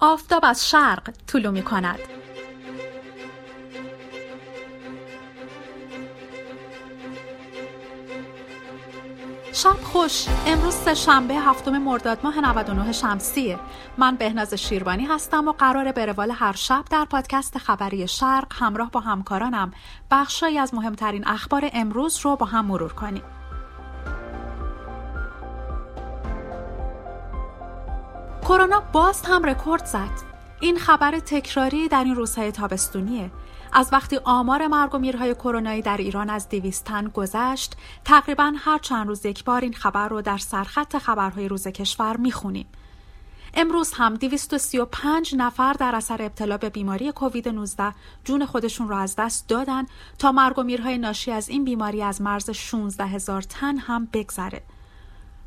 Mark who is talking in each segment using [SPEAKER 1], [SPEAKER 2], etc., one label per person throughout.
[SPEAKER 1] آفتاب از شرق طلو می کند. شب خوش. امروز سه شنبه هفتم مرداد ماه 99 شمسیه من بهناز شیروانی هستم و قراره به روال هر شب در پادکست خبری شرق همراه با همکارانم بخشی از مهمترین اخبار امروز رو با هم مرور کنیم. کرونا باز هم رکورد زد. این خبر تکراری در این روزهای تابستونیه. از وقتی آمار مرگ و میرهای کرونایی در ایران از 200 تن گذشت تقریبا هر چند روز یک بار این خبر رو در سرخط خبرهای روز کشور می‌خونیم. امروز هم 235 نفر در اثر ابتلا به بیماری کووید 19 جون خودشون را از دست دادن تا مرگ و میرهای ناشی از این بیماری از مرز 16 هزار تن هم بگذره.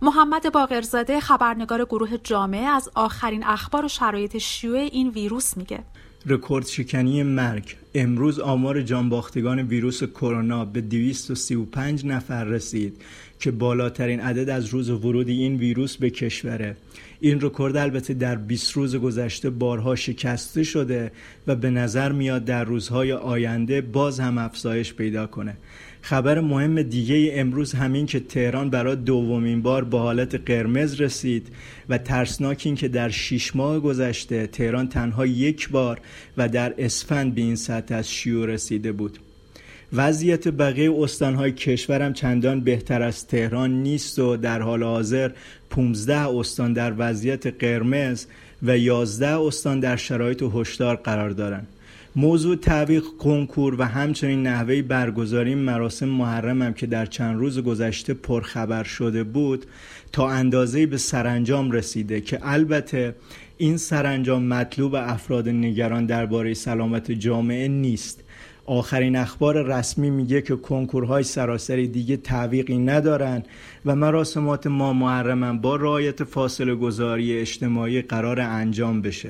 [SPEAKER 1] محمد باقرزاده خبرنگار گروه جامعه از آخرین اخبار و شرایط شیوع این ویروس میگه.
[SPEAKER 2] رکورد شکنی مرگ. امروز آمار جانباختگان ویروس کرونا به 235 نفر رسید. که بالاترین عدد از روز ورود این ویروس به کشوره. این رکورد البته در 20 روز گذشته بارها شکسته شده و به نظر میاد در روزهای آینده باز هم افزایش پیدا کنه. خبر مهم دیگه امروز همین که تهران برای دومین بار به حالت قرمز رسید و ترسناک این که در شیش ماه گذشته تهران تنها یک بار و در اسفند به این سطح از شیوع رسیده بود. وضعیت بقیه استانهای کشورم چندان بهتر از تهران نیست و در حال حاضر 15 استان در وضعیت قرمز و 11 استان در شرایط هشدار قرار دارند. موضوع تعویق کنکور و همچنین نحوه برگزاری مراسم محرمم که در چند روز گذشته پرخبر شده بود تا اندازه به سرانجام رسیده که البته این سرانجام مطلوب افراد نگران درباره سلامت جامعه نیست آخرین اخبار رسمی میگه که کنکورهای سراسری دیگه تعویقی ندارن و مراسمات ما محرمم با رعایت فاصله گذاری اجتماعی قرار انجام بشه.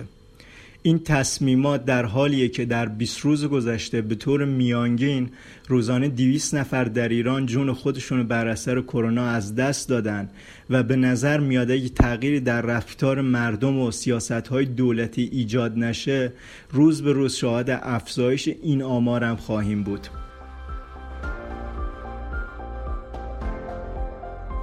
[SPEAKER 2] این تصمیمات در حالیه که در 20 روز گذشته به طور میانگین روزانه 200 نفر در ایران جون خودشون بر اثر کرونا از دست دادن و به نظر میاد اگه تغییری در رفتار مردم و سیاست های دولتی ایجاد نشه روز به روز شاهد افزایش این آمارم خواهیم بود.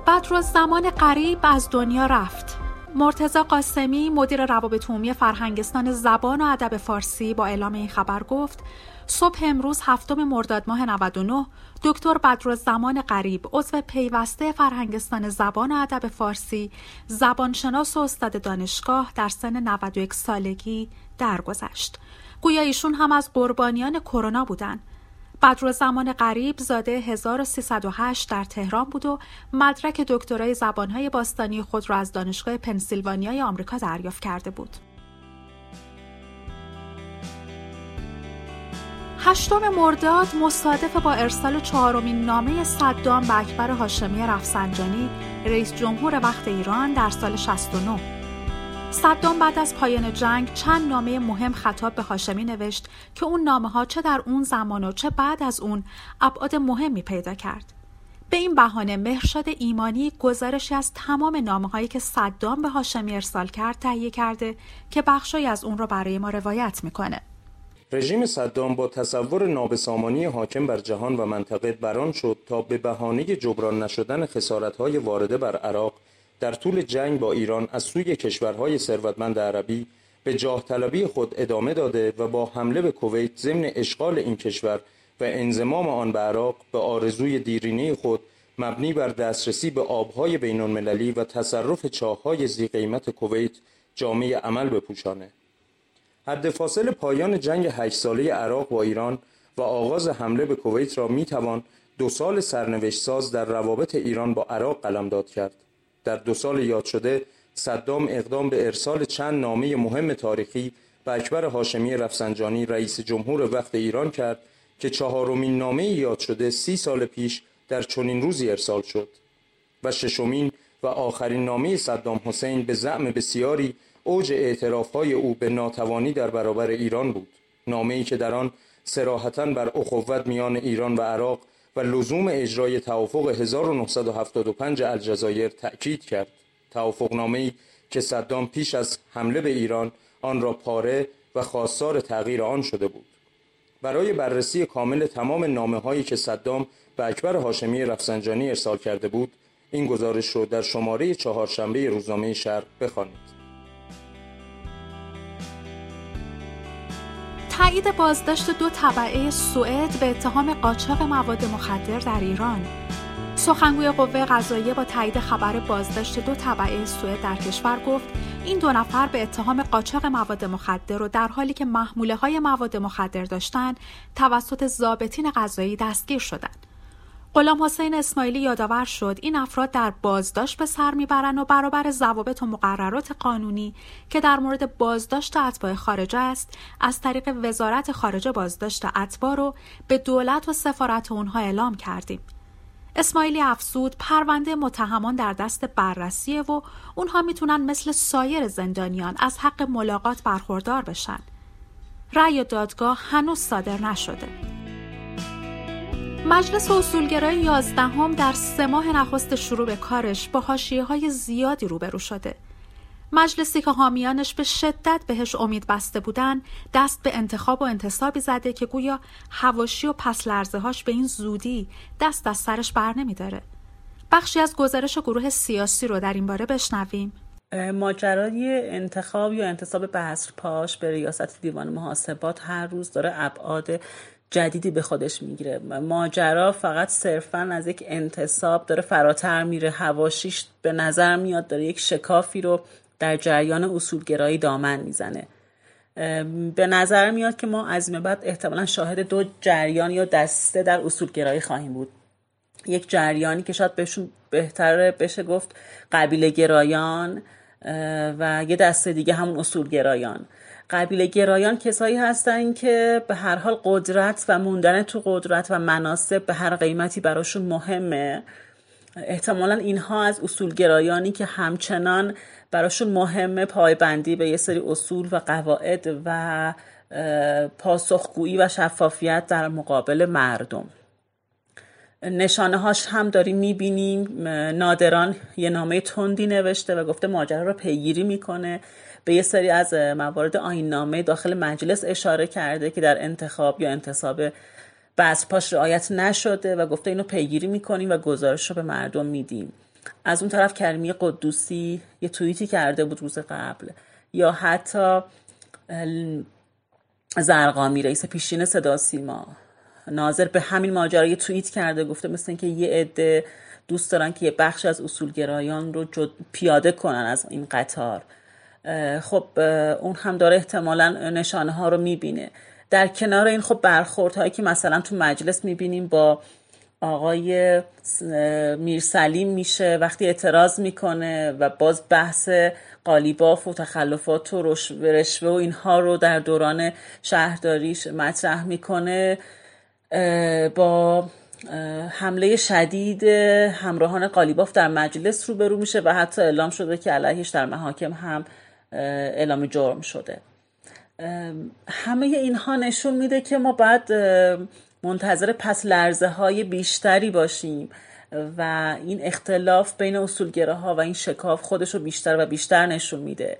[SPEAKER 1] بدر زمان قریب از دنیا رفت. مرتزا قاسمی مدیر روابط عمومی فرهنگستان زبان و ادب فارسی با اعلام این خبر گفت صبح امروز هفتم مرداد ماه 99 دکتر بدرالزمان قریب عضو پیوسته فرهنگستان زبان و ادب فارسی زبانشناس و استاد دانشگاه در سن 91 سالگی درگذشت. گویا ایشون هم از قربانیان کرونا بودند بدر زمان قریب زاده 1308 در تهران بود و مدرک دکترای زبانهای باستانی خود را از دانشگاه پنسیلوانیای آمریکا دریافت کرده بود. هشتم مرداد مصادف با ارسال چهارمین نامه صدام به اکبر هاشمی رفسنجانی رئیس جمهور وقت ایران در سال 69 صدام بعد از پایان جنگ چند نامه مهم خطاب به هاشمی نوشت که اون نامه ها چه در اون زمان و چه بعد از اون ابعاد مهمی پیدا کرد. به این بهانه مهرشاد ایمانی گزارشی از تمام نامه هایی که صدام به هاشمی ارسال کرد تهیه کرده که بخشی از اون را برای ما روایت می‌کنه.
[SPEAKER 3] رژیم صدام با تصور نابسامانی حاکم بر جهان و منطقه بران شد تا به بهانه جبران نشدن خسارت‌های وارده بر عراق در طول جنگ با ایران از سوی کشورهای ثروتمند عربی به جاه طلبی خود ادامه داده و با حمله به کویت ضمن اشغال این کشور و انضمام آن به عراق به آرزوی دیرینه خود مبنی بر دسترسی به آبهای بین المللی و تصرف چاههای زی قیمت کویت جامعه عمل بپوشانه. حد فاصل پایان جنگ هشت ساله عراق با ایران و آغاز حمله به کویت را می توان دو سال سرنوشت ساز در روابط ایران با عراق قلمداد کرد. در دو سال یاد شده صدام اقدام به ارسال چند نامه مهم تاریخی به اکبر هاشمی رفسنجانی رئیس جمهور وقت ایران کرد که چهارمین نامه یاد شده سی سال پیش در چنین روزی ارسال شد و ششمین و آخرین نامه صدام حسین به زعم بسیاری اوج اعترافهای او به ناتوانی در برابر ایران بود. نامه ای که در آن سراحتا بر اخوت میان ایران و عراق و لزوم اجرای توافق 1975 الجزایر تأکید کرد. توافقنامه‌ای که صدام پیش از حمله به ایران آن را پاره و خواستار تغییر آن شده بود. برای بررسی کامل تمام نامه هایی که صدام به اکبر هاشمی رفسنجانی ارسال کرده بود این گزارش رو در شماره چهارشنبه روزنامه شرق بخوانید.
[SPEAKER 1] تایید بازداشت دو طبعه سوئد به اتهام قاچاق مواد مخدر در ایران. سخنگوی قوه قضاییه با تایید خبر بازداشت دو طبعه سوئد در کشور گفت این دو نفر به اتهام قاچاق مواد مخدر و در حالی که محموله های مواد مخدر داشتند توسط ضابطین قضایی دستگیر شدند. غلام حسین اسماعیلی یادآور شد این افراد در بازداشت به سر می‌برند و برابر ضوابط و مقررات قانونی که در مورد بازداشت اتباع خارجه است از طریق وزارت خارجه بازداشت اتباع رو به دولت و سفارت اونها اعلام کردیم اسماعیلی افزود پرونده متهمان در دست بررسیه و اونها می‌تونن مثل سایر زندانیان از حق ملاقات برخوردار بشن. رأی دادگاه هنوز صادر نشده. مجلس اصولگرای یازدهم در سه ماه نخست شروع به کارش با حاشیه های زیادی روبرو شده. مجلسی که حامیانش به شدت بهش امید بسته بودن دست به انتخاب و انتصابی زده که گویا هواشی و پس لرزه هاش به این زودی دست از سرش بر نمیداره. بخشی از گزارش گروه سیاسی رو در این باره بشنویم.
[SPEAKER 4] ماجرای انتخاب یا انتصاب بحث پاش به ریاست دیوان محاسبات هر روز داره ابعاد جدیدی به خودش می‌گیره. ماجرا فقط صرفا از یک انتصاب داره فراتر میره. هواشیش به نظر میاد داره یک شکافی رو در جریان اصولگرایی دامن می‌زنه. به نظر میاد که ما از این بعد احتمالا شاهد دو جریان یا دسته در اصولگرایی خواهیم بود. یک جریانی که شاید بهشون بهتر بشه گفت قبیله گرایان و یه دسته دیگه همون اصولگرایان. قبیله گرایان کسایی هستن که به هر حال قدرت و موندن تو قدرت و مناسب به هر قیمتی براشون مهمه. احتمالا اینها از اصولگرایانی که همچنان براشون مهمه پایبندی به یه سری اصول و قواعد و پاسخگویی و شفافیت در مقابل مردم. نشانه هاش هم داریم می‌بینیم. نادران یه نامه تندی نوشته و گفته ماجرا رو پیگیری می‌کنه. به یه سری از موارد آین نامه داخل مجلس اشاره کرده که در انتخاب یا انتصاب بعض پاش رعایت نشده و گفته اینو پیگیری می‌کنیم و گزارش رو به مردم میدیم. از اون طرف کریمی قدوسی یه توییتی کرده بود روز قبل. یا حتی زرقامی رئیس پیشین صدا سیما. ناظر به همین ماجرا یه توییت کرده گفته مثل اینکه یه عده دوست دارن که یه بخش از اصولگرایان رو جد پیاده کنن از این قطار. خب اون هم داره احتمالا نشانه ها رو می‌بینه. در کنار این خب هایی که مثلا تو مجلس می‌بینیم با آقای میرسلیم میشه وقتی اعتراض می‌کنه و باز بحث قالیباف و تخلفات و رشوه و اینها رو در دوران شهرداریش مطرح می‌کنه با حمله شدید همراهان قالیباف در مجلس روبرو میشه و حتی اعلام شده که علیهش در محاکم هم اعلام جرم شده. همه اینها نشون میده که ما باید منتظر پس لرزه های بیشتری باشیم و این اختلاف بین اصولگراها و این شکاف خودش رو بیشتر و بیشتر نشون میده.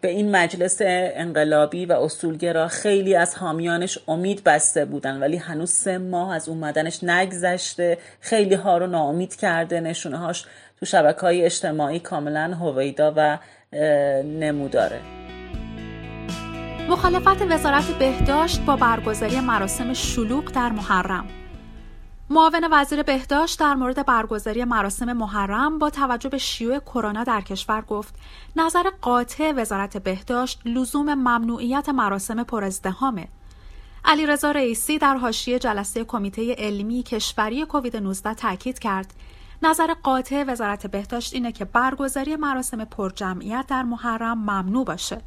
[SPEAKER 4] به این مجلس انقلابی و اصولگرا خیلی از حامیانش امید بسته بودن ولی هنوز سه ماه از اومدنش نگذشته. خیلی ها رو ناامید کرده نشونه هاش تو شبکه های اجتماعی کاملا هویدا و نموداره.
[SPEAKER 1] مخالفت وزارت بهداشت با برگزاری مراسم شلوغ در محرم. معاون وزیر بهداشت در مورد برگزاری مراسم محرم با توجه به شیوع کرونا در کشور گفت نظر قاطع وزارت بهداشت لزوم ممنوعیت مراسم پرازدحامه. علیرضا رئیسی در حاشیه جلسه کمیته علمی کشوری کووید 19 تاکید کرد نظر قاطع وزارت بهداشت اینه که برگزاری مراسم پرجمعیت در محرم ممنوع باشه.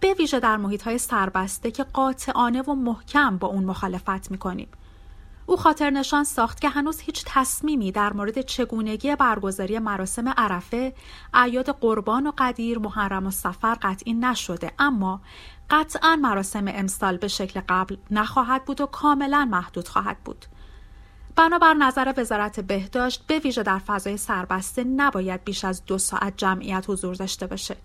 [SPEAKER 1] به ویژه در محیط های سربسته که قاطعانه و محکم با اون مخالفت می‌کنیم. او خاطر نشان ساخت که هنوز هیچ تصمیمی در مورد چگونگی برگزاری مراسم عرفه، اعیاد قربان و قدیر، محرم و سفر قطعی نشده. اما قطعا مراسم امسال به شکل قبل نخواهد بود و کاملا محدود خواهد بود. بنابر نظر وزارت بهداشت به ویژه در فضای سربسته نباید بیش از دو ساعت جمعیت حضور داشته باشه.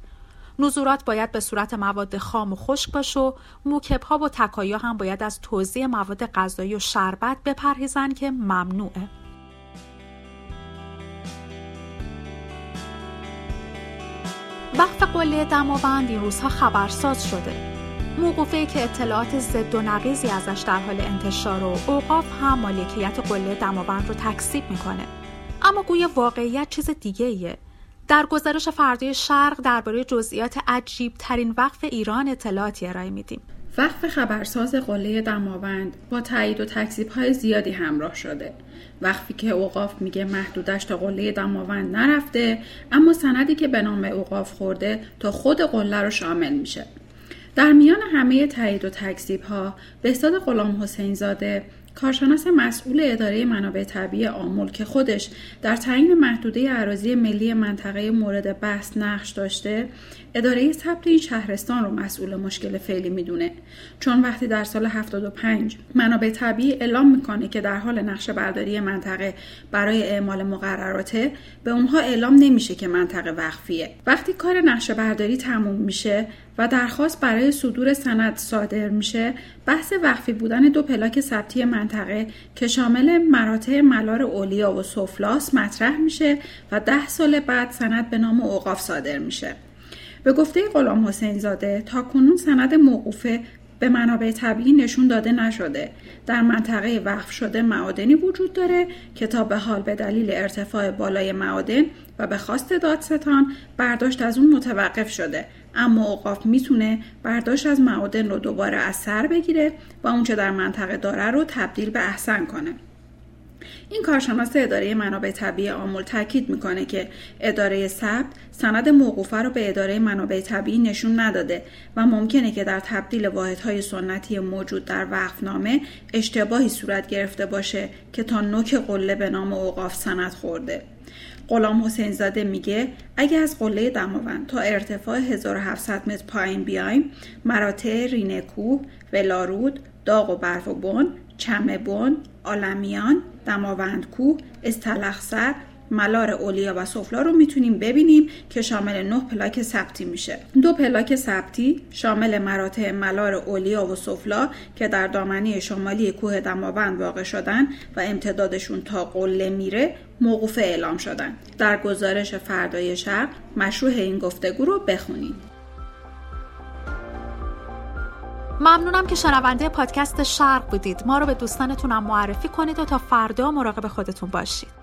[SPEAKER 1] نزورات باید به صورت مواد خام و خشک باشه و موکب ها و تکایا هم باید از توزیع مواد غذایی و شربت بپرهیزن که ممنوعه. وقف قله دماوند این روزها خبرساز شده موقوفه که اطلاعات ضد و نقیزی ازش در حال انتشار و اوقاف هم مالکیت قله دماوند رو تکسیب می‌کنه. اما گویا واقعیت چیز دیگه ایه. در گزارش فردای شرق درباره جزئیات عجیب ترین وقف ایران اطلاعاتی ارائه میدیم.
[SPEAKER 5] وقف خبرساز قله دماوند با تایید و تکذیب های زیادی همراه شده. وقفی که اوقاف میگه محدودش تا قله دماوند نرفته اما سندی که به نام اوقاف خورده تا خود قله رو شامل میشه. در میان همه تایید و تکذیب ها بهزاد غلام حسین زاده کارشناس مسئول اداره منابع طبیعی آمول که خودش در تعیین محدوده اراضی ملی منطقه مورد بحث نقش داشته اداره ثبت این شهرستان رو مسئول مشکل فعلی می‌دونه. چون وقتی در سال 75 منابع طبیعی اعلام می‌کنه که در حال نقشه برداری منطقه برای اعمال مقرراته به اونها اعلام نمیشه که منطقه وقفیه. وقتی کار نقشه برداری تموم میشه و درخواست برای صدور سند صادر میشه بحث وقفی بودن دو پلاک ثبتی منطقه که شامل مراتع ملار اولیا و سفلاس مطرح میشه و ده سال بعد سند به نام اوقاف صادر میشه. به گفته غلام حسین زاده تا کنون سند موقوفه به منابع طبیعی نشون داده نشده. در منطقه وقف شده معادنی وجود داره که تا به حال به دلیل ارتفاع بالای معادن و به خواست دادستان برداشت از اون متوقف شده. اما اوقاف می‌تونه برداشت از معادن رو دوباره از سر بگیره و اونچه در منطقه داره رو تبدیل به احسن کنه. این کارشناس اداره منابع طبیعی آمول تاکید می‌کنه که اداره ثبت سند موقوفه رو به اداره منابع طبیعی نشون نداده و ممکنه که در تبدیل واحدهای سنتی موجود در وقفنامه اشتباهی صورت گرفته باشه که تا نوک قله به نام اوقاف سند خورده. غلام حسین زاده میگه اگه از قله دماوند تا ارتفاع 1700 متر پایین بیایم مراتع رینه کوه ولارود داغ و برف و بن چمه بن آلمیان دماوند کوه استلخسر ملار اولیا و سفلا رو می‌تونیم ببینیم که شامل نه پلاک ثبتی میشه. دو پلاک ثبتی شامل مراتع ملار اولیا و سفلا که در دامنه شمالی کوه دماوند واقع شدن و امتدادشون تا قله میره موقوف اعلام شدن. در گزارش فردای شرق مشروع این گفتگو رو بخونید
[SPEAKER 1] ممنونم که شنونده پادکست شرق بودید. ما رو به دوستانتونم معرفی کنید و تا فردا مراقب خودتون باشید.